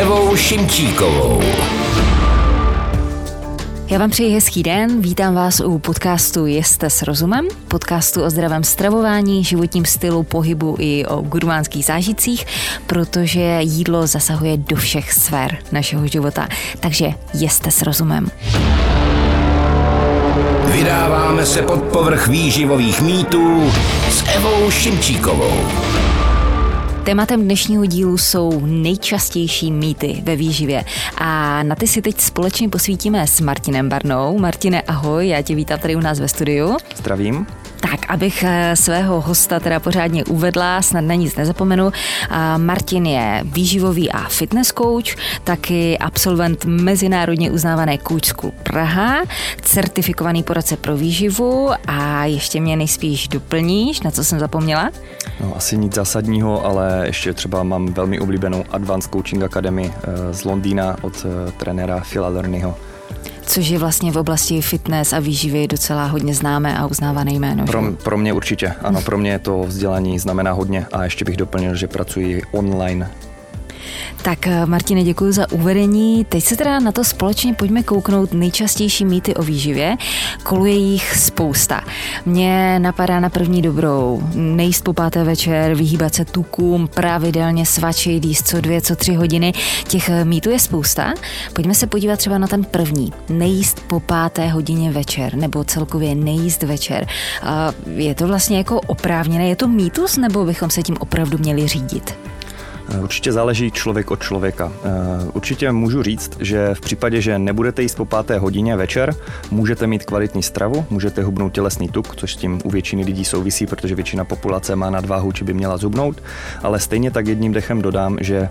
Evou Šimčíkovou. Já vám přeji hezký den, vítám vás u podcastu Jeste s rozumem, podcastu o zdravém stravování, životním stylu, pohybu i o gurmánských zážitcích, protože jídlo zasahuje do všech sfér našeho života. Takže jeste s rozumem. Vydáváme se pod povrch výživových mýtů s Evou Šimčíkovou. Tématem dnešního dílu jsou nejčastější mýty ve výživě a na ty si teď společně posvítíme s Martinem Barnou. Martine, ahoj, já tě vítám tady u nás ve studiu. Zdravím. Tak, abych eh, svého hosta teda pořádně uvedla, snad na nic nezapomenu. Martin je výživový a fitness coach, taky absolvent mezinárodně uznávané Coach School Praha, certifikovaný poradce pro výživu a ještě mě nejspíš doplníš, na co jsem zapomněla? No, asi nic zásadního, ale ještě třeba mám velmi oblíbenou Advanced Coaching Academy eh, z Londýna od eh, trenéra Phila Lernyho což je vlastně v oblasti fitness a výživy docela hodně známé a uznávané jméno. Pro, pro mě určitě, ano, pro mě to vzdělání znamená hodně a ještě bych doplnil, že pracuji online tak eh, Martine, děkuji za uvedení. Teď se teda na to společně pojďme kouknout nejčastější mýty o výživě. Koluje jich spousta. Mně napadá na první dobrou. Nejíst po páté večer, vyhýbat se tukům, pravidelně svačit, jíst co dvě, co tři hodiny. Těch eh, mýtů je spousta. Pojďme se podívat třeba na ten první. Nejíst po páté hodině večer, nebo celkově nejíst večer. Je to vlastně jako oprávněné? Je to mýtus, nebo bychom se tím opravdu měli řídit? Určitě záleží člověk od člověka. Eh, určitě můžu říct, že v případě, že nebudete jíst po páté hodině večer, můžete mít kvalitní stravu, můžete hubnout tělesný tuk, což s tím u většiny lidí souvisí, protože většina populace má nadváhu, či by měla zubnout, ale stejně tak jedním dechem dodám, že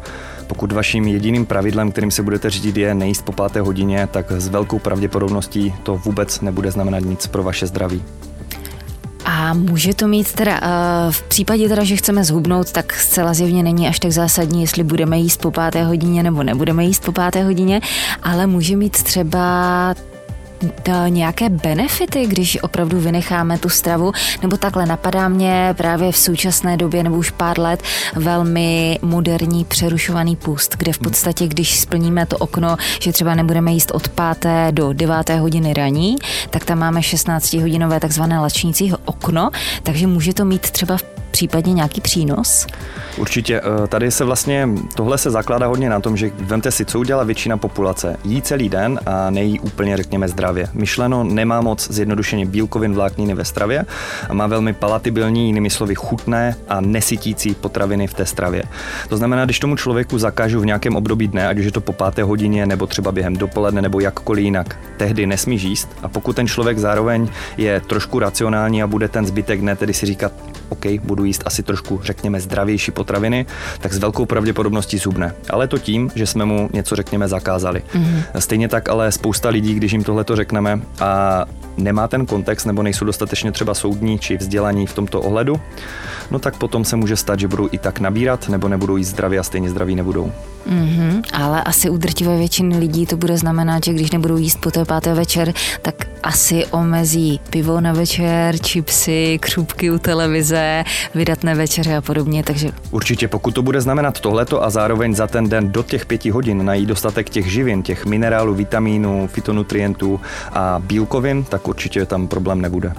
pokud vaším jediným pravidlem, kterým se budete řídit, je nejíst po páté hodině, tak s velkou pravděpodobností to vůbec nebude znamenat nic pro vaše zdraví. Může to mít teda, uh, v případě teda, že chceme zhubnout, tak zcela zjevně není až tak zásadní, jestli budeme jíst po páté hodině nebo nebudeme jíst po páté hodině, ale může mít třeba nějaké benefity, když opravdu vynecháme tu stravu, nebo takhle napadá mě právě v současné době nebo už pár let velmi moderní přerušovaný půst, kde v podstatě, když splníme to okno, že třeba nebudeme jíst od páté do deváté hodiny raní, tak tam máme 16 hodinové takzvané lačnící okno, takže může to mít třeba v případně nějaký přínos? Určitě. Eh, tady se vlastně, tohle se zakládá hodně na tom, že vemte si, co udělá většina populace. Jí celý den a nejí úplně, řekněme, zdravě. Myšleno nemá moc zjednodušeně bílkovin, vlákniny ve stravě a má velmi palatibilní, jinými slovy chutné a nesytící potraviny v té stravě. To znamená, když tomu člověku zakážu v nějakém období dne, ať už je to po páté hodině, nebo třeba během dopoledne, nebo jakkoliv jinak, tehdy nesmí jíst. A pokud ten člověk zároveň je trošku racionální a bude ten zbytek dne tedy si říkat, OK, budu jíst asi trošku, řekněme, zdravější potraviny, tak s velkou pravděpodobností zubne. Ale to tím, že jsme mu něco, řekněme, zakázali. Mm-hmm. Stejně tak ale spousta lidí, když jim tohle to řekneme a nemá ten kontext nebo nejsou dostatečně třeba soudní či vzdělaní v tomto ohledu, no tak potom se může stát, že budou i tak nabírat nebo nebudou jíst zdraví a stejně zdraví nebudou. Mm-hmm, ale asi u drtivé většiny lidí to bude znamenat, že když nebudou jíst po té páté večer, tak asi omezí pivo na večer, čipsy, křupky u televize, vydatné večeře a podobně, takže... Určitě, pokud to bude znamenat tohleto a zároveň za ten den do těch pěti hodin najít dostatek těch živin, těch minerálů, vitamínů, fitonutrientů a bílkovin, tak určitě tam problém nebude.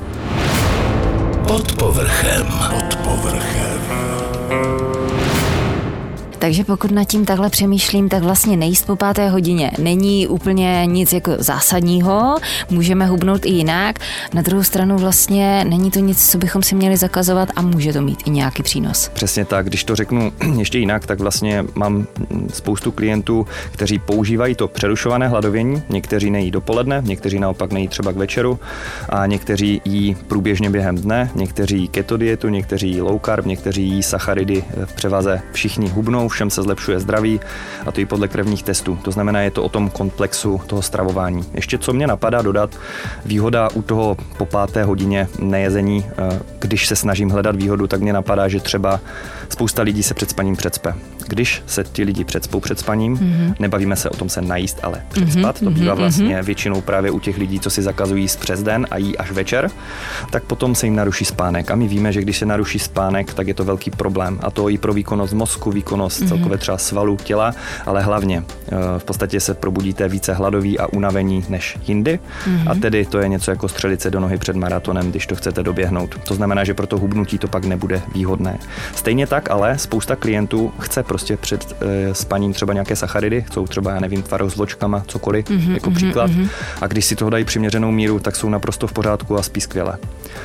Pod povrchem. Pod povrchem. Takže pokud nad tím takhle přemýšlím, tak vlastně nejíst po páté hodině není úplně nic jako zásadního, můžeme hubnout i jinak. Na druhou stranu vlastně není to nic, co bychom si měli zakazovat a může to mít i nějaký přínos. Přesně tak, když to řeknu ještě jinak, tak vlastně mám spoustu klientů, kteří používají to přerušované hladovění, někteří nejí dopoledne, někteří naopak nejí třeba k večeru a někteří jí průběžně během dne, někteří keto dietu, někteří low carb, někteří jí sacharidy v převaze, všichni hubnou, všem se zlepšuje zdraví a to i podle krevních testů. To znamená, je to o tom komplexu toho stravování. Ještě co mě napadá dodat, výhoda u toho po páté hodině nejezení, eh, když se snažím hledat výhodu, tak mě napadá, že třeba spousta lidí se před spaním předspe. Když se ti lidi předspou před spaním, mm-hmm. nebavíme se o tom se najíst, ale předspat, mm-hmm. to bývá mhm, vlastně většinou právě u těch lidí, co si zakazují jíst přes den a jí až večer, tak potom se jim naruší spánek. A my víme, že když se naruší spánek, tak je to velký problém. A to i pro výkonnost mozku, výkonnost mm-hmm. celkově třeba svalu těla, ale hlavně eh, v podstatě se probudíte více hladový a unavení než jindy mm-hmm. a tedy to je něco jako střelit se do nohy před maratonem, když to chcete doběhnout. To znamená, že pro to hubnutí to pak nebude výhodné. Stejně tak ale spousta klientů chce prostě před e, spaním třeba nějaké sacharidy, chcou třeba, já nevím, tvarou s vločkama, cokoliv, mm-hmm, jako mm-hmm, příklad. Mm-hmm. A když si toho dají přiměřenou míru, tak jsou naprosto v pořádku a spí skvěle.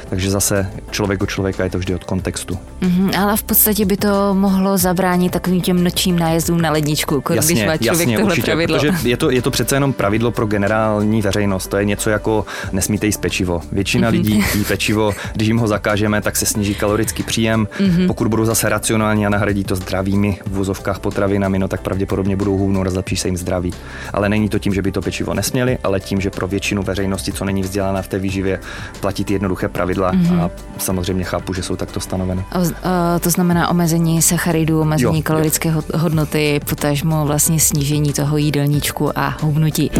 Takže zase člověk od člověka je to vždy od kontextu. Mm-hmm, ale v podstatě by to mohlo zabránit takovým těm nočním nájezdům na ledničku, jasně, když má člověk jasně, tohle určitě, pravidlo. Protože je to, je to přece jenom pravidlo pro generální veřejnost. To je něco jako nesmíte jíst pečivo. Většina mm-hmm. lidí jí pečivo, když jim ho zakážeme, tak se sníží kalorický příjem. Mm-hmm. Pokud budou zase racionální a nahradí to zdravými vozovkách potravinami, no tak pravděpodobně budou hůvnout a zlepší se jim zdraví. Ale není to tím, že by to pečivo nesměli, ale tím, že pro většinu veřejnosti, co není vzdělaná v té výživě, platí ty jednoduché pravidla mm-hmm. a samozřejmě chápu, že jsou takto stanoveny. O, o, to znamená omezení sacharidů, omezení jo, kalorické jo. hodnoty, potažmo vlastně snížení toho jídelníčku a hubnutí.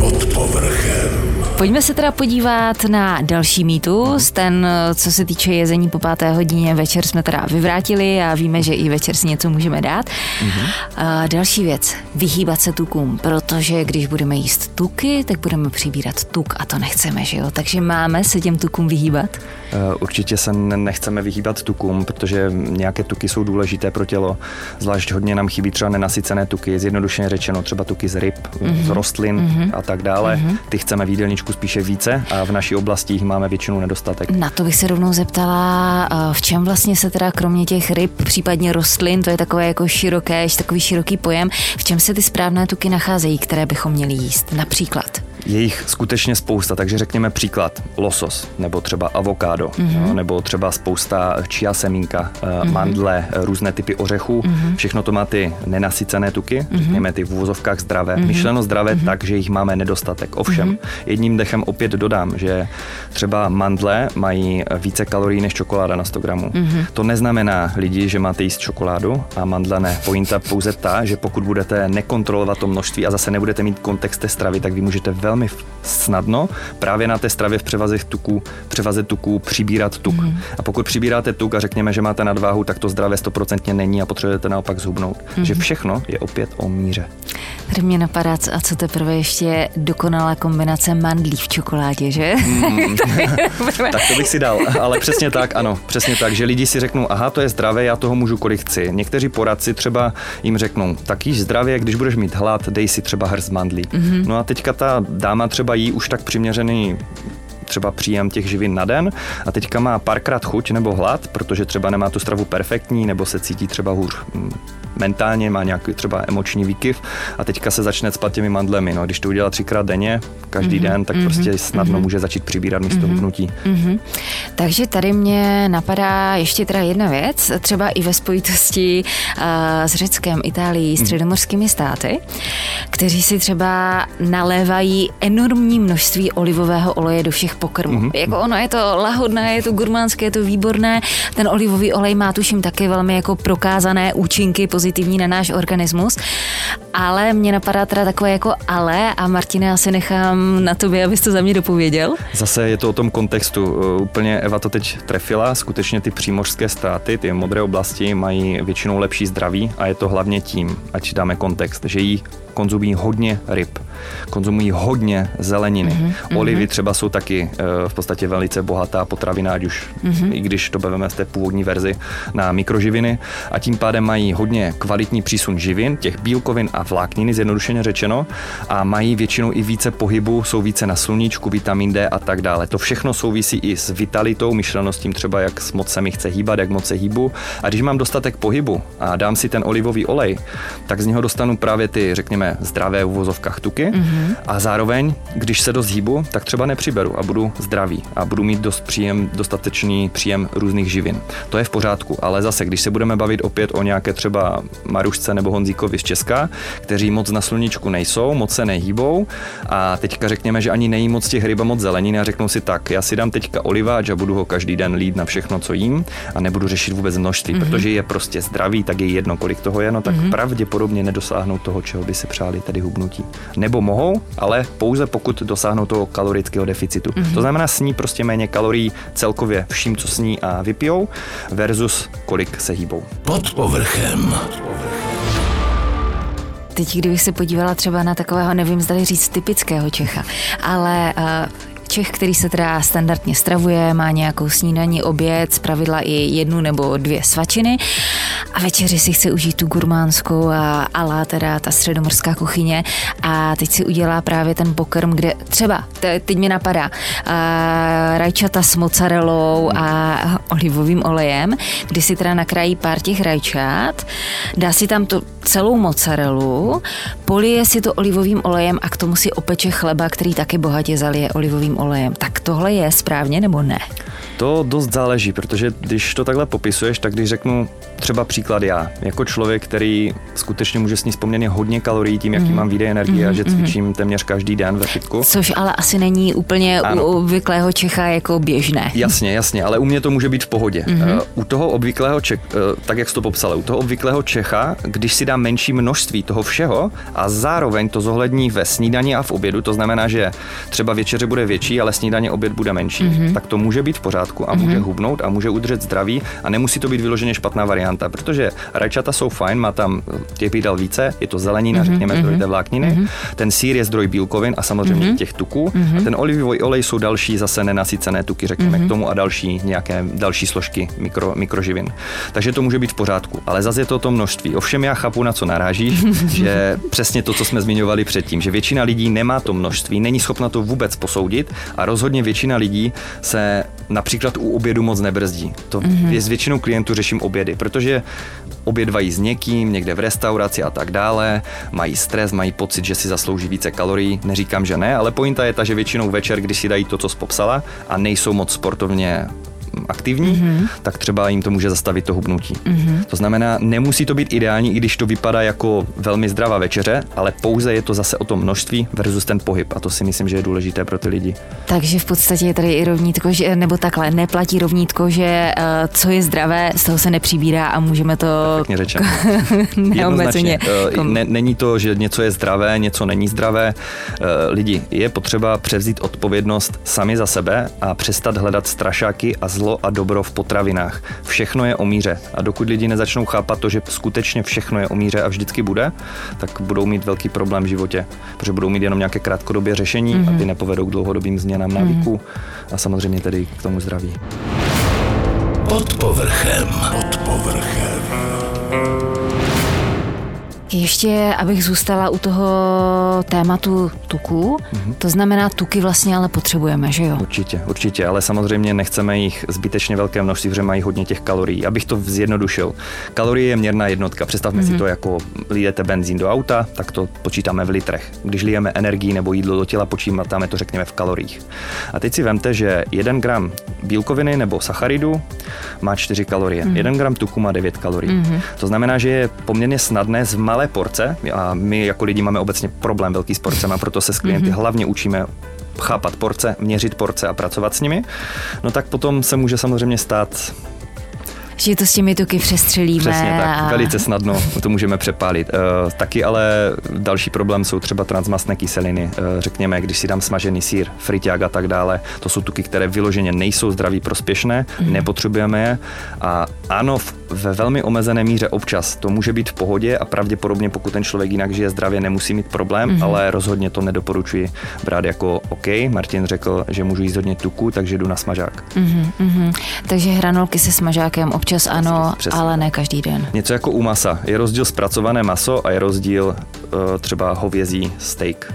Pod povrchem. Pojďme se teda podívat na další mýtus. Ten, co se týče jezení po páté hodině večer, jsme teda vyvrátili a víme, že i večer si něco můžeme dát. Mm-hmm. A další věc, vyhýbat se tukům, protože když budeme jíst tuky, tak budeme přibírat tuk a to nechceme, že jo? Takže máme se těm tukům vyhýbat? Eh, určitě se nechceme vyhýbat tukům, protože nějaké tuky jsou důležité pro tělo. Zvlášť hodně nám chybí třeba nenasycené tuky, zjednodušeně řečeno třeba tuky z ryb, mm-hmm. z rostlin mm-hmm. a tak dále. Mm-hmm. Ty chceme v jídelníčku spíše více a v naší oblasti jich máme většinou nedostatek. Na to bych se rovnou zeptala, v čem vlastně se teda kromě těch ryb, případně rostlin, to je takové jako široké, takový široký pojem, v čem se ty správné tuky nacházejí, které bychom měli jíst? Například. Je jich skutečně spousta, takže řekněme příklad losos, nebo třeba avokádo, mm-hmm. no, nebo třeba spousta chia semínka, mm-hmm. mandle, různé typy ořechů. Mm-hmm. Všechno to má ty nenasycené tuky, mm-hmm. řekněme ty v úvozovkách zdravé. Mm-hmm. Myšleno zdravé mm-hmm. tak, že jich máme nedostatek. Ovšem, mm-hmm. jedním dechem opět dodám, že třeba mandle mají více kalorií než čokoláda na 100 gramů. Mm-hmm. To neznamená lidi, že máte jíst čokoládu a mandle ne. Pointa pouze ta, že pokud budete nekontrolovat to množství a zase nebudete mít kontext té stravy, tak vy můžete velmi velmi snadno právě na té stravě v převazech tuků, převaze tuků přibírat tuk. Mm. A pokud přibíráte tuk a řekněme, že máte nadváhu, tak to zdravé stoprocentně není a potřebujete naopak zhubnout. Mm. Že všechno je opět o míře. Tady mě napadá, a co teprve ještě dokonalá kombinace mandlí v čokoládě, že? Mm. tak to bych si dal, ale přesně tak, ano, přesně tak, že lidi si řeknou, aha, to je zdravé, já toho můžu kolik chci. Někteří poradci třeba jim řeknou, tak jíž zdravě, když budeš mít hlad, dej si třeba hrst mandlí. Mm-hmm. No a teďka ta dáma třeba jí už tak přiměřený třeba příjem těch živin na den a teďka má párkrát chuť nebo hlad, protože třeba nemá tu stravu perfektní nebo se cítí třeba hůř. Mm, mentálně, má nějaký třeba emoční výkyv a teďka se začne spat těmi mandlemi. No, když to udělá třikrát denně, každý mm-hmm, den, tak mm-hmm, prostě snadno mm-hmm. může začít přibírat místo mm-hmm, hubnutí. Mm-hmm. Takže tady mě napadá ještě teda jedna věc, třeba i ve spojitosti uh, s Řeckem, Itálií, mhm. středomorskými státy, kteří si třeba nalévají enormní množství olivového oleje do všech pokrmů. Mm-hmm. Jako ono je to lahodné, je to gurmánské, je to výborné. Ten olivový olej má tuším taky velmi jako prokázané účinky pozitivní na náš organismus. Ale mě napadá teda takové jako ale a Martine asi nechám na tobě, abys to za mě dopověděl. Zase je to o tom kontextu. Uh, úplně Eva to teď trefila. Skutečně ty přímořské státy, ty modré oblasti mají většinou lepší zdraví a je to hlavně tím, ať dáme kontext, že jí konzumují hodně ryb, konzumují hodně zeleniny. Mm-hmm. Olivy třeba jsou taky e, v podstatě velice bohatá potravina, ať už mm-hmm. i když to bereme z té původní verzi na mikroživiny a tím pádem mají hodně kvalitní přísun živin, těch bílkovin a vlákniny, zjednodušeně řečeno, a mají většinou i více pohybu, jsou více na sluníčku, vitamin D a tak dále. To všechno souvisí i s vitalitou, myšleno s tím třeba, jak moc se mi chce hýbat, jak moc se hýbu. A když mám dostatek pohybu a dám si ten olivový olej, tak z něho dostanu právě ty, řekněme, zdravé uvozovkách tuky mm-hmm. a zároveň, když se dost hýbu, tak třeba nepřiberu a budu zdravý a budu mít dost příjem, dostatečný příjem různých živin. To je v pořádku, ale zase, když se budeme bavit opět o nějaké třeba Marušce nebo Honzíkovi z Česka, kteří moc na sluníčku nejsou, moc se nehýbou a teďka řekněme, že ani nejí moc těch ryb a moc zeleniny a řeknou si tak, já si dám teďka oliváč a budu ho každý den lít na všechno, co jím a nebudu řešit vůbec množství, mm-hmm. protože je prostě zdravý, tak je jedno, kolik toho je, no tak mm-hmm. pravděpodobně nedosáhnou toho, čeho by si přáli, tedy hubnutí. Nebo mohou, ale pouze pokud dosáhnou toho kalorického deficitu. Mm-hmm. To znamená sní prostě méně kalorií celkově vším, co sní a vypijou, versus kolik se hýbou. Pod povrchem. Pod povrchem. Teď, kdybych se podívala třeba na takového, nevím, zda říct typického Čecha, ale uh, Čech, který se teda standardně stravuje, má nějakou snídaní, oběd, zpravidla i jednu nebo dvě svačiny. A večeři si chce užít tu gurmánskou a ala teda ta středomorská kuchyně. A teď si udělá právě ten pokrm, kde třeba, teď mi napadá, rajčata s mozzarellou a olivovým olejem, kdy si teda nakrájí pár těch rajčat, dá si tam to celou mozzarellu, polije si to olivovým olejem a k tomu si opeče chleba, který taky bohatě zalije olivovým olejem. Tak tohle je správně nebo ne? To dost záleží, protože když to takhle popisuješ, tak když řeknu třeba příklad já, jako člověk, který skutečně může sníst poměrně hodně kalorií tím, jaký mm. mám výdej energie mm, a že mhm, mhm. cvičím mm. téměř každý den ve fitku. Což ale asi není úplně ano. u obvyklého Čecha jako běžné. Jasně, jasně, ale u mě to může být v pohodě. Mm. U toho obvyklého Čech, eh, tak jak jsi to popsala, u toho obvyklého Čecha, když si dá menší množství toho všeho a zároveň to zohlední ve snídani a v obědu, to znamená, že třeba večeře bude větší, ale snídaně oběd bude menší, mm. tak to může být v pořádku a může mm-hmm. hubnout a může udržet zdraví a nemusí to být vyloženě špatná varianta, protože rajčata jsou fajn, má tam těch jídel více, je to zelenina, mm-hmm. řekněme, zdroj té vlákniny, mm-hmm. ten sír je zdroj bílkovin a samozřejmě mm-hmm. těch tuků mm-hmm. a ten olivový olej jsou další zase nenasycené tuky, řekněme, mm-hmm. k tomu a další nějaké další složky mikro, mikroživin. Takže to může být v pořádku, ale zase je to to množství. Ovšem já chápu, na co naráží, že přesně to, co jsme zmiňovali předtím, že většina lidí nemá to množství, není schopna to vůbec posoudit a rozhodně většina lidí se například u obědu moc nebrzdí. To mm-hmm. je s většinou klientů řeším obědy, protože obědvají s někým, někde v restauraci a tak dále, mají stres, mají pocit, že si zaslouží více kalorií. Neříkám, že ne, ale pointa je ta, že většinou večer, když si dají to, co popsala a nejsou moc sportovně aktivní, mm-hmm. tak třeba jim to může zastavit to hubnutí. Mm-hmm. To znamená, nemusí to být ideální, i když to vypadá jako velmi zdravá večeře, ale pouze je to zase o tom množství versus ten pohyb a to si myslím, že je důležité pro ty lidi. Takže v podstatě je tady i rovnítko, že, nebo takhle, neplatí rovnítko, že uh, co je zdravé, z toho se nepřibírá a můžeme to Pěkně řečeno. neomezeně. Uh, ne, není to, že něco je zdravé, něco není zdravé. Uh, lidi, je potřeba převzít odpovědnost sami za sebe a přestat hledat strašáky a zlo a dobro v potravinách. Všechno je o míře. A dokud lidi nezačnou chápat to, že skutečně všechno je o míře a vždycky bude, tak budou mít velký problém v životě, protože budou mít jenom nějaké krátkodobě řešení mm-hmm. a ty mhm. nepovedou k dlouhodobým změnám návyků mm-hmm. a samozřejmě tedy k tomu zdraví. Pod povrchem. Pod povrchem. Ještě, abych zůstala u toho tématu tuků, mm-hmm. to znamená, tuky vlastně ale potřebujeme, že jo? Určitě, určitě, ale samozřejmě nechceme jich zbytečně velké množství, protože mají hodně těch kalorií. Abych to zjednodušil. Kalorie je měrná jednotka. Představme mm-hmm. si mhm. to jako lijete benzín do auta, tak to počítáme v litrech. Když lijeme energii nebo jídlo do těla, počítáme to řekněme v kaloriích. A teď si vemte, že 1 gram bílkoviny nebo sacharidu má 4 kalorie. Mm-hmm. 1 gram tuku má 9 kalorií. Mm-hmm. To znamená, že je poměrně snadné z malé porce a my jako lidi máme obecně problém velký s porcemi, proto se s klienty mm-hmm. hlavně učíme chápat porce, měřit porce a pracovat s nimi, no tak potom se může samozřejmě stát že to s těmi tuky přestřelíme. Přesně tak, a... velice snadno to můžeme přepálit. Uh, taky ale další problém jsou třeba transmastné kyseliny. Uh, řekněme, když si dám smažený sír, friťák a tak dále, to jsou tuky, které vyloženě nejsou zdraví prospěšné, mm. nepotřebujeme je. A ano, ve velmi omezené míře občas to může být v pohodě a pravděpodobně, pokud ten člověk jinak žije zdravě, nemusí mít problém, mm. ale rozhodně to nedoporučuji brát jako OK. Martin řekl, že můžu jíst hodně tuku, takže jdu na smažák. Mm-hmm. Takže hranolky se smažákem občas Občas ano, Přesně. ale ne každý den. Něco jako u masa. Je rozdíl zpracované maso a je rozdíl uh, třeba hovězí steak.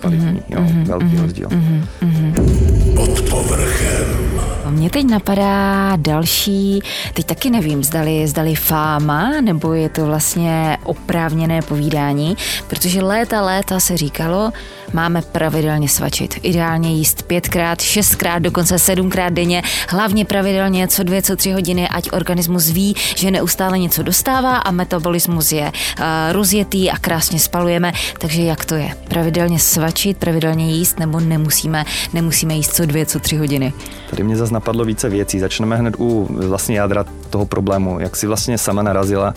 mm-hmm, jo, mm-hmm, velký mm-hmm, rozdíl. Mm-hmm. Pod povrchem. Mě teď napadá další, teď taky nevím, zdali, zdali fáma, nebo je to vlastně oprávněné povídání, protože léta, léta se říkalo, máme pravidelně svačit. Ideálně jíst pětkrát, šestkrát, dokonce sedmkrát denně, hlavně pravidelně co dvě, co tři hodiny, ať organismus ví, že neustále něco dostává a metabolismus je uh, rozjetý a krásně spalujeme. Takže jak to je? Pravidelně svačit, pravidelně jíst, nebo nemusíme, nemusíme jíst co dvě, co tři hodiny? Tady mě zase napadlo více věcí. Začneme hned u vlastně jádra toho problému. Jak si vlastně sama narazila,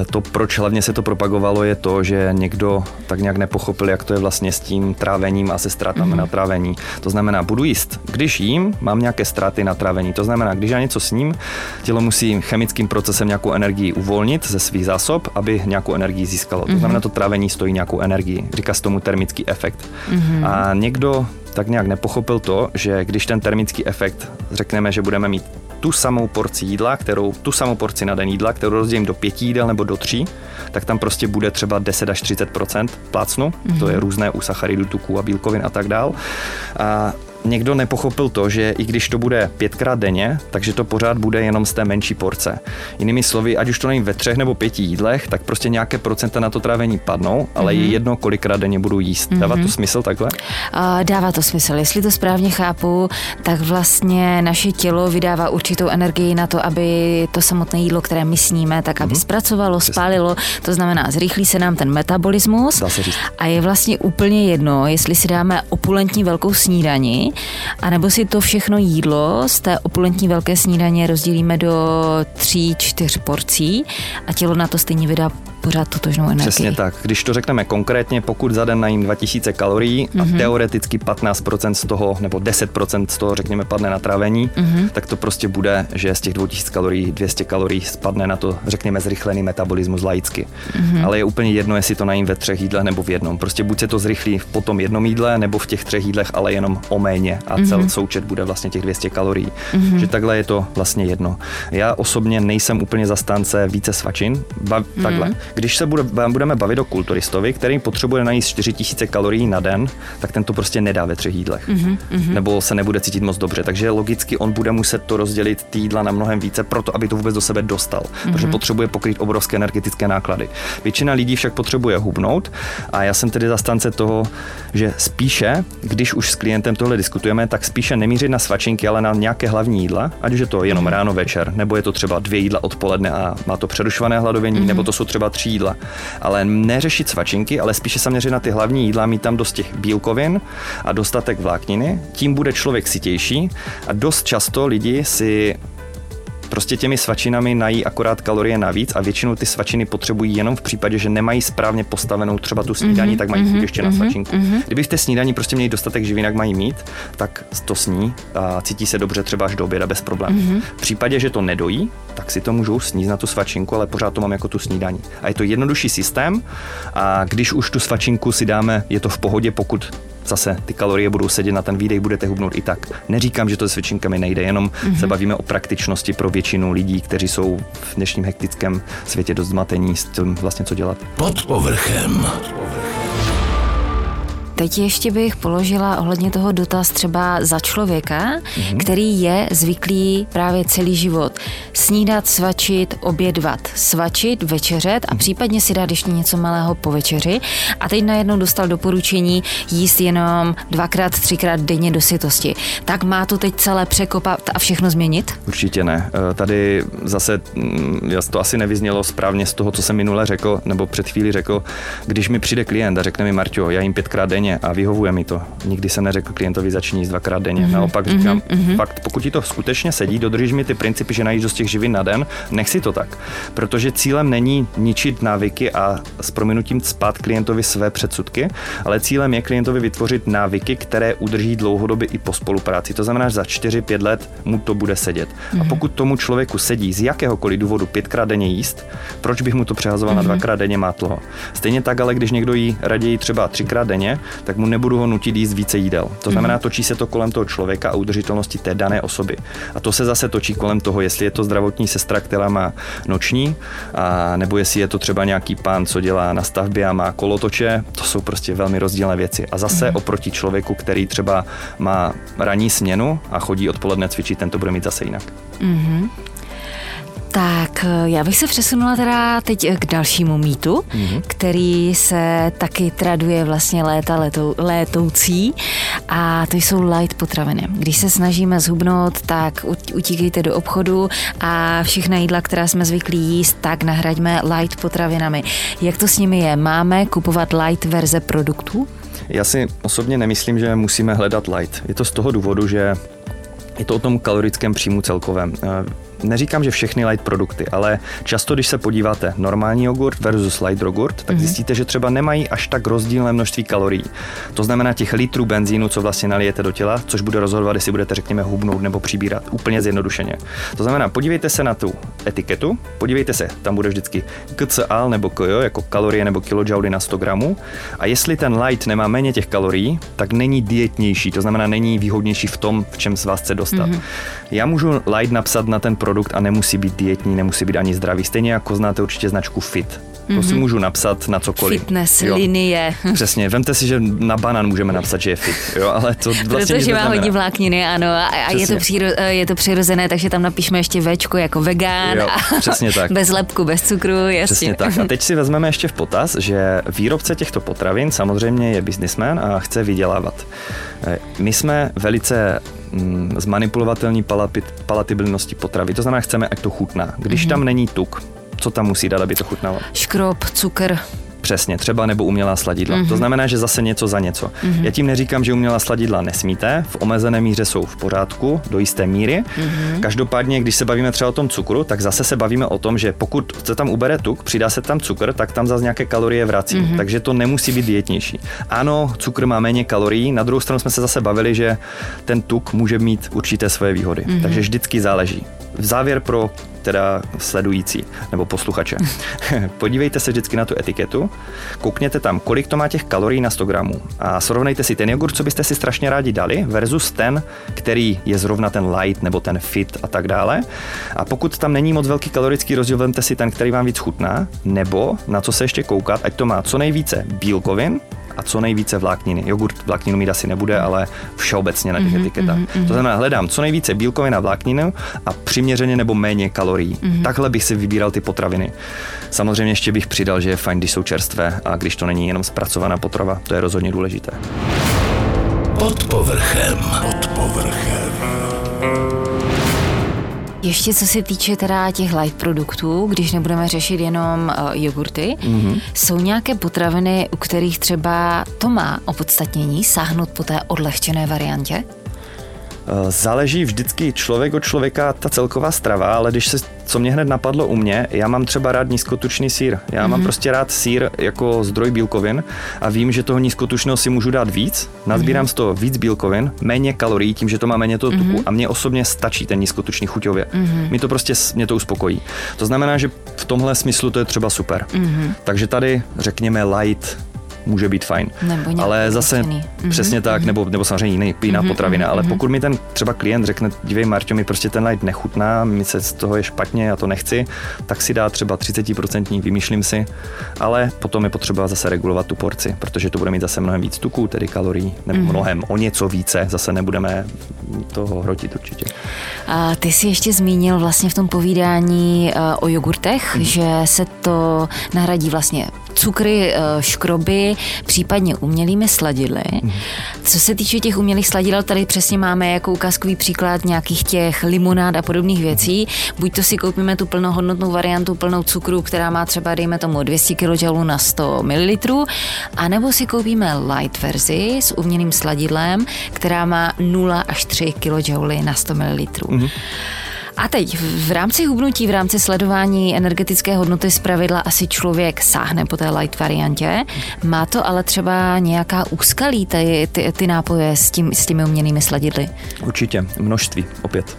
eh, to, proč hlavně se to propagovalo, je to, že někdo tak nějak nepochopil, jak to je vlastně s tím trávením a se ztrátami mm-hmm. na trávení. To znamená, budu jíst. Když jím, mám nějaké ztráty na trávení. To znamená, když já něco sním, tělo musí chemickým procesem nějakou energii uvolnit ze svých zásob, aby nějakou energii získalo. Mm-hmm. To mhm. znamená, to trávení stojí nějakou energii. Říká se tomu termický efekt. Mm-hmm. A někdo tak nějak nepochopil to, že když ten termický efekt, řekneme, že budeme mít tu samou porci jídla, kterou, tu samou porci na den jídla, kterou rozdělím do pěti jídel nebo do tří, tak tam prostě bude třeba 10 až 30 plácnu. Mm-hmm. To je různé u sacharidů, tuků a bílkovin a tak dál. A někdo nepochopil to, že i když to bude pětkrát denně, takže to pořád bude jenom z té menší porce. Jinými slovy, ať už to není ve třech nebo pěti jídlech, tak prostě nějaké procenta na to trávení padnou, ale mm-hmm. je jedno, kolikrát denně budu jíst. Mm-hmm. Dává to smysl takhle? Uh, dává to smysl. Jestli to správně chápu, tak vlastně naše tělo vydává určitou energii na to, aby to samotné jídlo, které my sníme, tak aby mm-hmm. zpracovalo, spálilo. To znamená, zrychlí se nám ten metabolismus. A je vlastně úplně jedno, jestli si dáme opulentní velkou snídani, a nebo si to všechno jídlo z té opulentní velké snídaně rozdělíme do tří, čtyř porcí a tělo na to stejně vydá pořád totožnou energii. Přesně tak. Když to řekneme konkrétně, pokud za den najím 2000 kalorií mm-hmm. a mhm. teoreticky 15% z toho, nebo 10% z toho, řekněme, padne na trávení, mm-hmm. tak to prostě bude, že z těch 2000 kalorií 200 kalorií spadne na to, řekněme, zrychlený metabolismus laicky. Mm-hmm. Ale je úplně jedno, jestli to najím ve třech jídlech nebo v jednom. Prostě buď se to zrychlí po tom jednom jídle, nebo v těch třech jídlech, ale jenom o méně a mm-hmm. celý součet bude vlastně těch 200 kalorií. Mm-hmm. Že takhle je to vlastně jedno. Já osobně nejsem úplně zastánce více svačin. Ba- mm-hmm. takhle. Když se bude, budeme bavit o kulturistovi, který potřebuje najíst 4000 kalorií na den, tak ten to prostě nedá ve třech jídlech. Mm-hmm. Nebo se nebude cítit moc dobře. Takže logicky on bude muset to rozdělit ty jídla na mnohem více, proto aby to vůbec do sebe dostal. Mm-hmm. Protože potřebuje pokrýt obrovské energetické náklady. Většina lidí však potřebuje hubnout a já jsem tedy zastánce toho, že spíše, když už s klientem tohle diskutujeme, tak spíše nemířit na svačinky, ale na nějaké hlavní jídla, ať už je to jenom ráno, večer, nebo je to třeba dvě jídla odpoledne a má to přerušované hladovění, mm-hmm. nebo to jsou třeba tři jídla. Ale neřešit svačinky, ale spíše se měřit na ty hlavní jídla, mít tam dost těch bílkovin a dostatek vlákniny, tím bude člověk sitější a dost často lidi si prostě těmi svačinami nají akorát kalorie navíc a většinou ty svačiny potřebují jenom v případě, že nemají správně postavenou třeba tu snídaní, mm-hmm, tak mají mm-hmm, ještě mm-hmm, na mhm, svačinku. Mm-hmm. Kdyby v té snídaní prostě měli dostatek živinek mají mít, tak to sní a cítí se dobře třeba až do oběda bez problémů. Mm-hmm. V případě, že to nedojí, tak si to můžou sníst na tu svačinku, ale pořád to mám jako tu snídaní. A je to jednodušší systém a když už tu svačinku si dáme, je to v pohodě, pokud zase ty kalorie budou sedět na ten výdej, budete hubnout i tak. Neříkám, že to s svičinkami nejde, jenom mm-hmm. se bavíme o praktičnosti pro většinu lidí, kteří jsou v dnešním hektickém světě dost zmatení s tím vlastně co dělat. Pod povrchem. Pod povrchem. Teď ještě bych položila ohledně toho dotaz třeba za člověka, mm-hmm. který je zvyklý právě celý život snídat, svačit, obědvat, svačit, večeřet a mhm. případně si dát ještě něco malého po večeři a teď najednou dostal doporučení jíst jenom dvakrát, třikrát denně do sytosti. Tak má to teď celé překopat a všechno změnit? Určitě ne. Eh, tady zase mm, to asi nevyznělo správně z toho, co jsem minule řekl, nebo před chvíli řekl, když mi přijde klient a řekne mi, Marťo, já jim pětkrát denně denně a vyhovuje mi to. Nikdy jsem neřekl klientovi začni jíst dvakrát denně. Mm-hmm. Naopak říkám, mm-hmm. fakt, pokud ti to skutečně sedí, dodržíš mi ty principy, že najíš dost těch živin na den, nech si to tak. Protože cílem není ničit návyky a s prominutím spát klientovi své předsudky, ale cílem je klientovi vytvořit návyky, které udrží dlouhodobě i po spolupráci. To znamená, že za 4-5 let mu to bude sedět. Mm-hmm. A mhm. pokud tomu člověku sedí z jakéhokoliv důvodu pětkrát denně jíst, proč bych mu to přehazoval mm-hmm. na mhm. dvakrát denně mátlo? Stejně tak, ale když někdo jí raději třeba třikrát denně, tak mu nebudu ho nutit jíst více jídel. To znamená, mhm. točí se to kolem toho člověka a udržitelnosti té dané osoby. A to se zase točí kolem toho, jestli je to zdravotní sestra, která má noční, a nebo jestli je to třeba nějaký pán, co dělá na stavbě a má kolotoče. To jsou prostě velmi rozdílné věci. A zase mm. oproti člověku, který třeba má ranní směnu a chodí odpoledne cvičit, ten to bude mít zase jinak. Mm-hmm. Tak eh, já bych se přesunula teda teď eh, k dalšímu mýtu, mm-hmm. který se taky traduje vlastně léta letou, létoucí a to jsou light potraviny. Když se snažíme zhubnout, tak utíkejte do obchodu a všechna jídla, která jsme zvyklí jíst, tak nahraďme light potravinami. Jak to s nimi je? Máme kupovat light verze produktů? Já si osobně nemyslím, že musíme hledat light. Je to z toho důvodu, že je to o tom kalorickém příjmu celkovém. Neříkám, že všechny light produkty, ale často, když se podíváte normální jogurt versus light jogurt, tak mm-hmm. zjistíte, že třeba nemají až tak rozdílné množství kalorií. To znamená těch litrů benzínu, co vlastně nalijete do těla, což bude rozhodovat, jestli budete, řekněme, hubnout nebo přibírat. Úplně zjednodušeně. To znamená, podívejte se na tu etiketu, podívejte se, tam bude vždycky KCAL nebo KJ, jako kalorie nebo kilojouly na 100 gramů. A jestli ten light nemá méně těch kalorií, tak není dietnější, to znamená, není výhodnější v tom, v čem z vás chce dostat. Mm-hmm. Já můžu light napsat na ten produkt a nemusí být dietní, nemusí být ani zdravý. Stejně jako znáte určitě značku Fit. To mm-hmm. si mhm. můžu napsat na cokoliv. Fitness jo. linie. Přesně, vemte si, že na banan můžeme napsat, že je fit, jo, ale to vlastně Protože má hodně vlákniny, ano, a, a je, to příro, je to přirozené, takže tam napíšeme ještě večku jako vegán. Jo, přesně tak. bez lepku, bez cukru, jasně. Přesně tak. A teď si vezmeme ještě v potaz, že výrobce těchto potravin samozřejmě je biznismen a chce vydělávat. Eh, my jsme velice mm, zmanipulovatelní palatibilnosti potravy. To znamená, chceme, ať to chutná. Když mm-hmm. tam není tuk, co tam musí dát, aby to chutnalo? Škrob, cukr. Přesně, třeba nebo umělá sladidla. Mm-hmm. To znamená, že zase něco za něco. Mm-hmm. Já tím neříkám, že umělá sladidla nesmíte, v omezené míře jsou v pořádku, do jisté míry. Mm-hmm. Každopádně, když se bavíme třeba o tom cukru, tak zase se bavíme o tom, že pokud se tam ubere tuk, přidá se tam cukr, tak tam zase nějaké kalorie vrací. Mm-hmm. Takže to nemusí být dietnější. Ano, cukr má méně kalorií, na druhou stranu jsme se zase bavili, že ten tuk může mít určité svoje výhody. Mm-hmm. Takže vždycky záleží. V závěr pro teda sledující nebo posluchače. Podívejte se vždycky na tu etiketu, koukněte tam, kolik to má těch kalorií na 100 gramů a srovnejte si ten jogurt, co byste si strašně rádi dali, versus ten, který je zrovna ten light nebo ten fit a tak dále. A pokud tam není moc velký kalorický rozdíl, vemte si ten, který vám víc chutná, nebo na co se ještě koukat, ať to má co nejvíce bílkovin, a co nejvíce vlákniny. Jogurt vlákninu mít asi nebude, ale všeobecně na těch mm-hmm, etiketách. Mm-hmm. To znamená, hledám co nejvíce bílkovin a vlákninu a přiměřeně nebo méně kalorií. Mm-hmm. Takhle bych si vybíral ty potraviny. Samozřejmě ještě bych přidal, že je fajn, když jsou čerstvé a když to není jenom zpracovaná potrava. To je rozhodně důležité. Pod povrchem. Pod povrchem. Ještě co se týče teda těch light produktů, když nebudeme řešit jenom uh, jogurty, mm-hmm. jsou nějaké potraviny, u kterých třeba to má opodstatnění sáhnout po té odlehčené variantě? Eh, záleží vždycky člověk od člověka ta celková strava, ale když se, co mě hned napadlo u mě, já mám třeba rád nízkotučný sír. Já mm-hmm. mám mhm. prostě rád sír jako zdroj bílkovin a vím, že toho nízkotučného si můžu dát víc, nazbírám mm-hmm. z toho víc bílkovin, méně kalorií, tím, že to má méně toho tuku mm-hmm. a mně osobně stačí ten nízkotučný chuťově. Mm-hmm. Mě to prostě mě to uspokojí. To znamená, že v tomhle smyslu to je třeba super. Mm-hmm. Takže tady řekněme light může být fajn. Nebo ale zase mm-hmm. přesně tak, mm-hmm. nebo, nebo samozřejmě jiný, jiná mm-hmm. potravina, ale mm-hmm. pokud mi ten třeba klient řekne, dívej Marťo, mi prostě ten light nechutná, mi se z toho je špatně, já to nechci, tak si dá třeba 30% vymýšlím si, ale potom je potřeba zase regulovat tu porci, protože to bude mít zase mnohem víc tuků, tedy kalorií, nebo mm-hmm. mnohem o něco více, zase nebudeme toho hrotit určitě. A ty jsi ještě zmínil vlastně v tom povídání uh, o jogurtech, mm-hmm. že se to nahradí vlastně cukry, uh, případně umělými sladidly. Mm. Co se týče těch umělých sladidel, tady přesně máme jako ukázkový příklad nějakých těch limonád a podobných věcí. Buď to si koupíme tu plnohodnotnou variantu plnou cukru, která má třeba, dejme tomu, 200 kJ na 100 ml, anebo si koupíme light verzi s umělým sladidlem, která má 0 až 3 kJ na 100 ml. Mm. A teď v rámci hubnutí, v rámci sledování energetické hodnoty z pravidla asi člověk sáhne po té light variantě. Má to ale třeba nějaká úskalí ty, ty, ty nápoje s, tím, s těmi uměnými sladidly? Určitě, množství opět.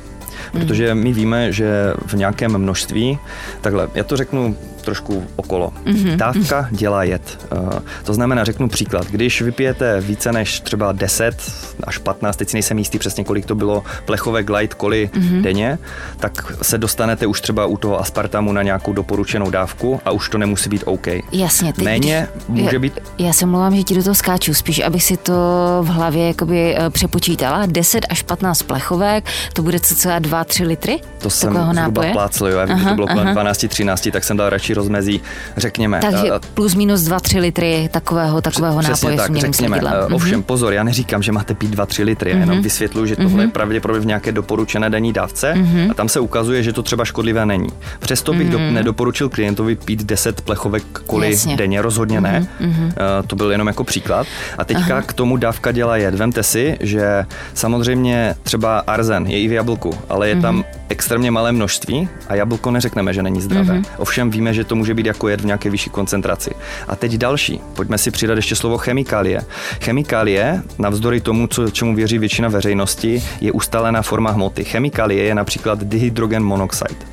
Protože my víme, že v nějakém množství, takhle, já to řeknu trošku okolo. Mm-hmm. Dávka dělá jed. Uh, to znamená, řeknu příklad, když vypijete více než třeba 10 až 15, teď si nejsem jistý přesně, kolik to bylo plechové glide koli mm-hmm. denně, tak se dostanete už třeba u toho aspartamu na nějakou doporučenou dávku a už to nemusí být OK. Jasně. Teď, Méně může být... Já se mluvám, že ti do toho skáču, spíš abych si to v hlavě jakoby eh, přepočítala. 10 až 15 plechovek, to bude cca 2-3 litry? To jsem zhruba plácl, jo. Já vím, aha, že to bylo kolem 12-13, tak jsem dal radši rozmezí, řekněme. Takže eh, plus minus 2-3 litry takového, takového Přesně nápoje tak, řekněme. Eh, Ovšem, pozor, já neříkám, že máte pít 2-3 litry, já jenom vysvětluji, že tohle je pravděpodobně v nějaké doporučené denní dávce a tam se ukazuje, že to třeba škodlivé není. Přesto bych do, nedoporučil klientovi pít 10 plechovek koli Jasně. denně, rozhodně ne. Eh, To byl jenom jako příklad. A teďka k tomu dávka dělá jed. Vemte si, že samozřejmě třeba arzen je i v jablku, ale je tam extrémně malé množství a jablko neřekneme, že není zdravé. Ovšem víme, že to může být jako jed v nějaké vyšší koncentraci. A teď další. Pojďme si přidat ještě slovo chemikálie. Chemikálie, navzdory tomu, co, čemu věří většina veřejnosti, je ustálená forma hmoty. Chemikálie je například dihydrogen monoxid.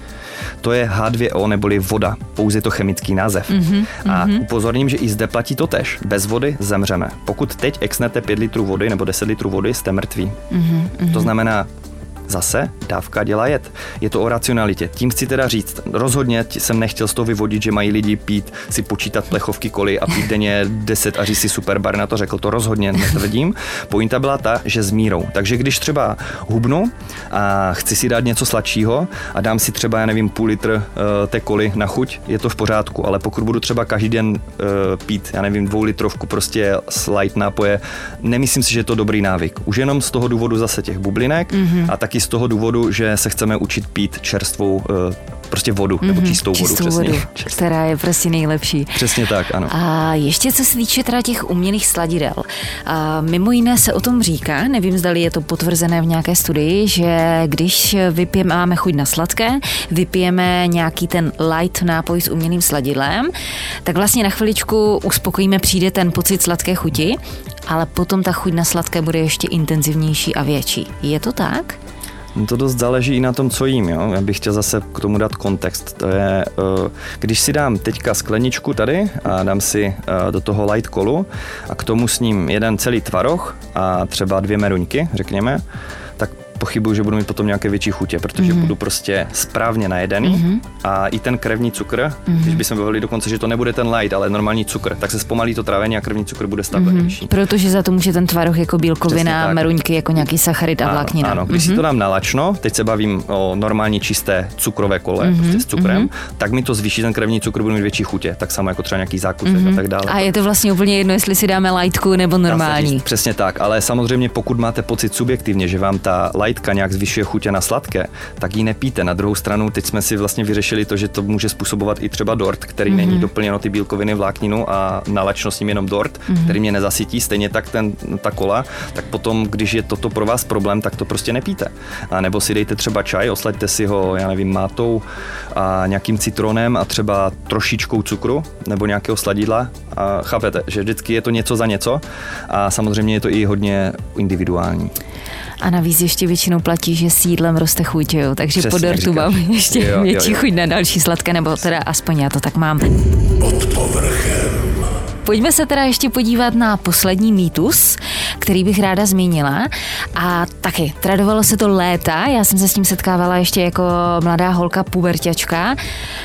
To je H2O neboli voda, pouze je to chemický název. Mm-hmm, a upozorním, že i zde platí to tež. Bez vody zemřeme. Pokud teď exnete 5 litrů vody nebo 10 litrů vody, jste mrtví. Mm-hmm. To znamená, Zase dávka dělá jed. Je to o racionalitě. Tím chci teda říct, rozhodně jsem nechtěl z toho vyvodit, že mají lidi pít, si počítat plechovky koli a pít denně 10 a říct si super bar na to řekl, to rozhodně netvrdím. Pointa byla ta, že s mírou. Takže když třeba hubnu a chci si dát něco sladšího a dám si třeba, já nevím, půl litr uh, té koli na chuť, je to v pořádku, ale pokud budu třeba každý den uh, pít, já nevím, dvou litrovku prostě light nápoje, nemyslím si, že je to dobrý návyk. Už jenom z toho důvodu zase těch bublinek mm-hmm. a taky z toho důvodu, že se chceme učit pít čerstvou uh, prostě vodu, mm-hmm. nebo čistou, vodu. Čistou Přesně. vodu, která je prostě nejlepší. Přesně tak, ano. A ještě co se týče teda těch umělých sladidel. A mimo jiné se o tom říká, nevím, zda je to potvrzené v nějaké studii, že když vypijeme, máme chuť na sladké, vypijeme nějaký ten light nápoj s umělým sladidlem, tak vlastně na chviličku uspokojíme, přijde ten pocit sladké chuti, ale potom ta chuť na sladké bude ještě intenzivnější a větší. Je to tak? To dost záleží i na tom, co jím. Jo? Já bych chtěl zase k tomu dát kontext. To je, eh, když si dám teďka skleničku tady a dám si eh, do toho light kolu a k tomu s ním jeden celý tvaroh a třeba dvě meruňky, řekněme, pochybuju, že budu mít potom nějaké větší chutě, protože mm-hmm. budu prostě správně najedený mm-hmm. a i ten krevní cukr, mm-hmm. když bychom bavili dokonce, že to nebude ten light, ale normální cukr, tak se zpomalí to trávení a krevní cukr bude stabilnější. Protože za to může ten tvaroh jako bílkovina, meruňky jako nějaký sacharid a vláknina. Ano, ano. když mm-hmm. si to dám na lačno, teď se bavím o normální čisté cukrové kole, mm-hmm. prostě s cukrem, mm-hmm. tak mi to zvýší ten krevní cukr, budu mít větší chutě, tak samo jako třeba nějaký zákusek mm-hmm. a tak dále. A je to vlastně úplně jedno, jestli si dáme lightku nebo normální. říct, Přesně tak, ale samozřejmě pokud máte pocit subjektivně, že vám ta lightka nějak zvyšuje chutě na sladké, tak ji nepíte. Na druhou stranu, teď jsme si vlastně vyřešili to, že to může způsobovat i třeba dort, který mm-hmm. není doplněno ty bílkoviny vlákninu a nalačno s ním jenom dort, mm-hmm. který mě nezasytí, stejně tak ten, ta kola, tak potom, když je toto pro vás problém, tak to prostě nepíte. A nebo si dejte třeba čaj, oslaďte si ho, já nevím, mátou a nějakým citronem a třeba trošičkou cukru nebo nějakého sladidla a chápete, že vždycky je to něco za něco a samozřejmě je to i hodně individuální. A navíc ještě většinou platí, že s jídlem roste chuť, jo? takže Přesně, po dortu říkáš. mám ještě Jo, jo, větší jo. chuť na další sladké, nebo teda aspoň já to tak mám. Pod povrchem. Pojďme se teda ještě podívat na poslední mýtus, který bych ráda zmínila. A taky, tradovalo se to léta, já jsem se s tím setkávala ještě jako mladá holka puberťačka.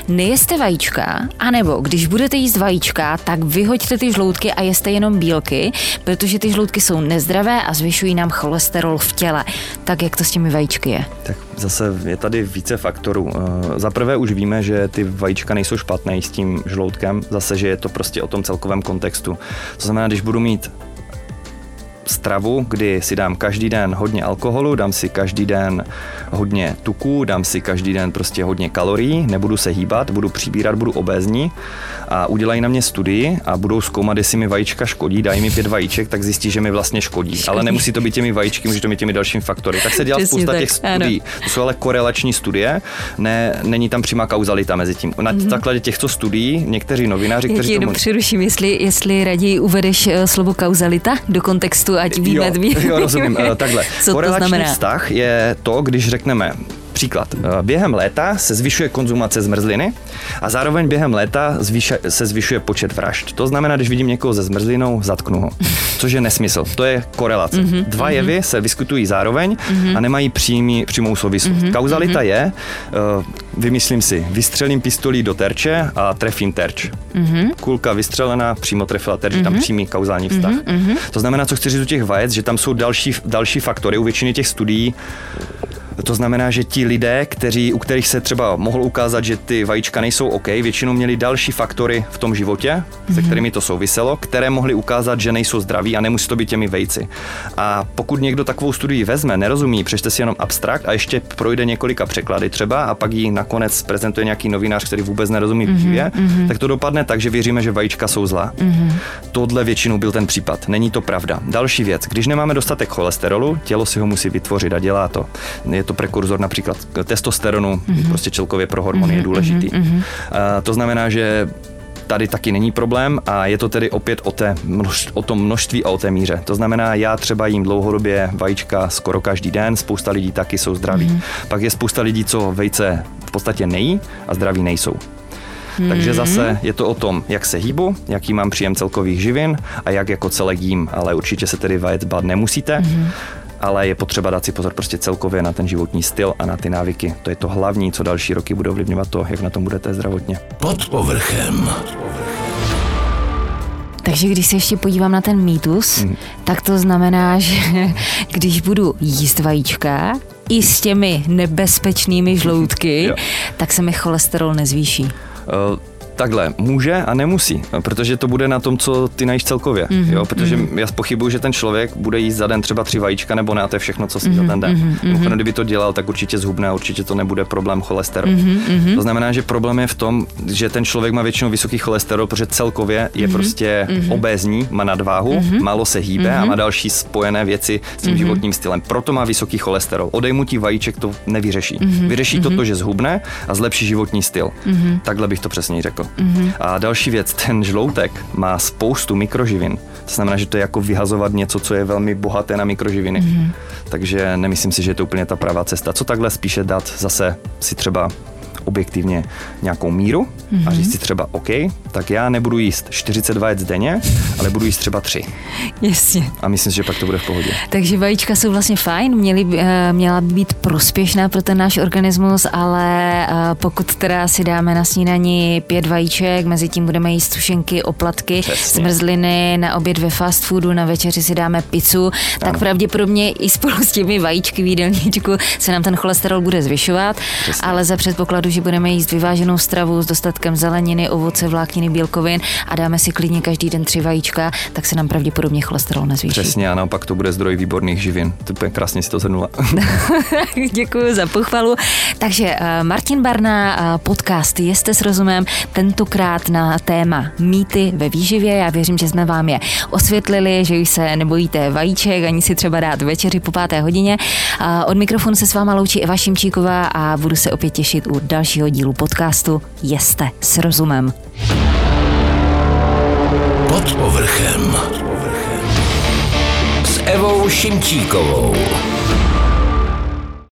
Nejeste vajíčka, anebo když budete jíst vajíčka, tak vyhoďte ty žloutky a jeste jenom bílky, protože ty žloutky jsou nezdravé a zvyšují nám cholesterol v těle. Tak jak to s těmi vajíčky je? Tak zase je tady více faktorů. Eh, Za prvé už víme, že ty vajíčka nejsou špatné s tím žloutkem, zase, že je to prostě o tom celkovém kontextu. To znamená, když budu mít stravu, kdy si dám každý den hodně alkoholu, dám si každý den hodně tuku, dám si každý den prostě hodně kalorií, nebudu se hýbat, budu přibírat, budu obézní a udělají na mě studii a budou zkoumat, jestli mi vajíčka škodí, dají mi pět vajíček, tak zjistí, že mi vlastně škodí. škodí. Ale nemusí to být těmi vajíčky, může to být těmi dalšími faktory. Tak se dělá Přesně spousta tak, těch ano. studií. To jsou ale korelační studie, ne, není tam přímá kauzalita mezi tím. Na mm-hmm. základě těchto studií někteří novináři, kteří jenom tomu... přeruším, jestli, jestli raději uvedeš eh, slovo kauzalita do kontextu, ať víme jo, dvě. jo, rozumím. Eh, Takhle. Co to Korelační znamená? vztah je to, když řekneme, Příklad. Eh, Během léta se zvyšuje konzumace zmrzliny a zároveň během léta zvyše, se zvyšuje počet vražd. To znamená, když vidím někoho se zmrzlinou, zatknu ho. Což je nesmysl. To je korelace. Mhm, Dva jevy se vyskytují zároveň a nemají přímý, přímou souvislost. Mhm, Kauzalita je, eh, vymyslím si, vystřelím pistolí do terče a trefím terč. Mhm. Kulka vystřelená, přímo trefila terč, tam přímý kauzální vztah. mhm. To znamená, co chci říct u těch vajec, že tam jsou další, další faktory. U většiny těch studií To znamená, že ti lidé, kteří, u kterých se třeba mohlo ukázat, že ty vajíčka nejsou OK, většinou měli další faktory v tom životě, mm-hmm. se kterými to souviselo, které mohly ukázat, že nejsou zdraví a nemusí to být těmi vejci. A pokud někdo takovou studii vezme, nerozumí, přečte si jenom abstrakt a ještě projde několika překlady třeba a pak ji nakonec prezentuje nějaký novinář, který vůbec nerozumí mm-hmm. mm-hmm. tak to dopadne tak, že věříme, že vajíčka jsou zlá. Mm-hmm. Tohle většinou byl ten případ. Není to pravda. Další věc, když nemáme dostatek cholesterolu, tělo si ho musí vytvořit a dělá to. Je to prekurzor například testosteronu, mm-hmm. prostě celkově pro hormony mm-hmm. je důležitý. Mm-hmm. A to znamená, že tady taky není problém a je to tedy opět o, té množ, o tom množství a o té míře. To znamená, já třeba jím dlouhodobě vajíčka skoro každý den, spousta lidí taky jsou zdraví. Mm-hmm. Pak je spousta lidí, co vejce v podstatě nejí a zdraví nejsou. Hmm. Takže zase je to o tom, jak se hýbu, jaký mám příjem celkových živin a jak jako celek jím, ale určitě se tedy vajet bát nemusíte. Hmm ale je potřeba dát si pozor prostě celkově na ten životní styl a na ty návyky. To je to hlavní, co další roky bude ovlivňovat to, jak na tom budete zdravotně. Pod povrchem. Takže když se ještě podívám na ten mýtus, hmm. tak to znamená, že když budu jíst vajíčka, i s těmi nebezpečnými žloutky, tak se mi cholesterol nezvýší. Uh, Takhle, může a nemusí, protože to bude na tom, co ty najíš celkově. Mm-hmm. Jo? Protože mm-hmm. já pochybuju, že ten člověk bude jíst za den třeba tři vajíčka nebo ne, a to je všechno, co si mm-hmm. za ten den. Mm-hmm. kdyby to dělal, tak určitě zhubne, určitě to nebude problém cholesterol. Mm-hmm. To znamená, že problém je v tom, že ten člověk má většinou vysoký cholesterol, protože celkově je mm-hmm. prostě mm-hmm. obézní, má nadváhu, mm-hmm. málo se hýbe mm-hmm. a má další spojené věci s tím mm-hmm. životním stylem. Proto má vysoký cholesterol. Odejmutí vajíček to nevyřeší. Mm-hmm. Vyřeší mm-hmm. to, to, že zhubne a zlepší životní styl. Mm-hmm. Takhle bych to přesně řekl. Mm-hmm. A další věc, ten žloutek má spoustu mikroživin. To znamená, že to je jako vyhazovat něco, co je velmi bohaté na mikroživiny. Mm-hmm. Takže nemyslím si, že je to úplně ta pravá cesta. Co takhle spíše dát zase si třeba objektivně nějakou míru mm-hmm. a říct si třeba OK, tak já nebudu jíst 40 vajec denně, ale budu jíst třeba 3. Jasně. A myslím si, že pak to bude v pohodě. Takže vajíčka jsou vlastně fajn, měly, eh, měla by být prospěšná pro ten náš organismus, ale eh, pokud teda si dáme na snídani pět vajíček, mezi tím budeme jíst sušenky, oplatky, Přesně. zmrzliny, na oběd ve fast foodu, na večeři si dáme pizzu, ano. tak pravděpodobně i spolu s těmi vajíčky v se nám ten cholesterol bude zvyšovat, Přesně. ale za předpokladu, že budeme jíst vyváženou stravu s dostatkem zeleniny, ovoce, vlákniny, bílkovin a dáme si klidně každý den tři vajíčka, tak se nám pravděpodobně cholesterol nezvýší. Přesně a naopak to bude zdroj výborných živin. To je krásně si to zhrnula. Děkuji za pochvalu. Takže uh, Martin Barna, uh, podcast Jeste s rozumem, tentokrát na téma mýty ve výživě. Já věřím, že jsme vám je osvětlili, že už se nebojíte vajíček, ani si třeba dát večeři po páté hodině. Uh, od mikrofonu se s váma loučí Eva Šimčíková a budu se opět těšit u další dalšího dílu podcastu Jeste s rozumem. Pod povrchem. S Evou Šimčíkovou.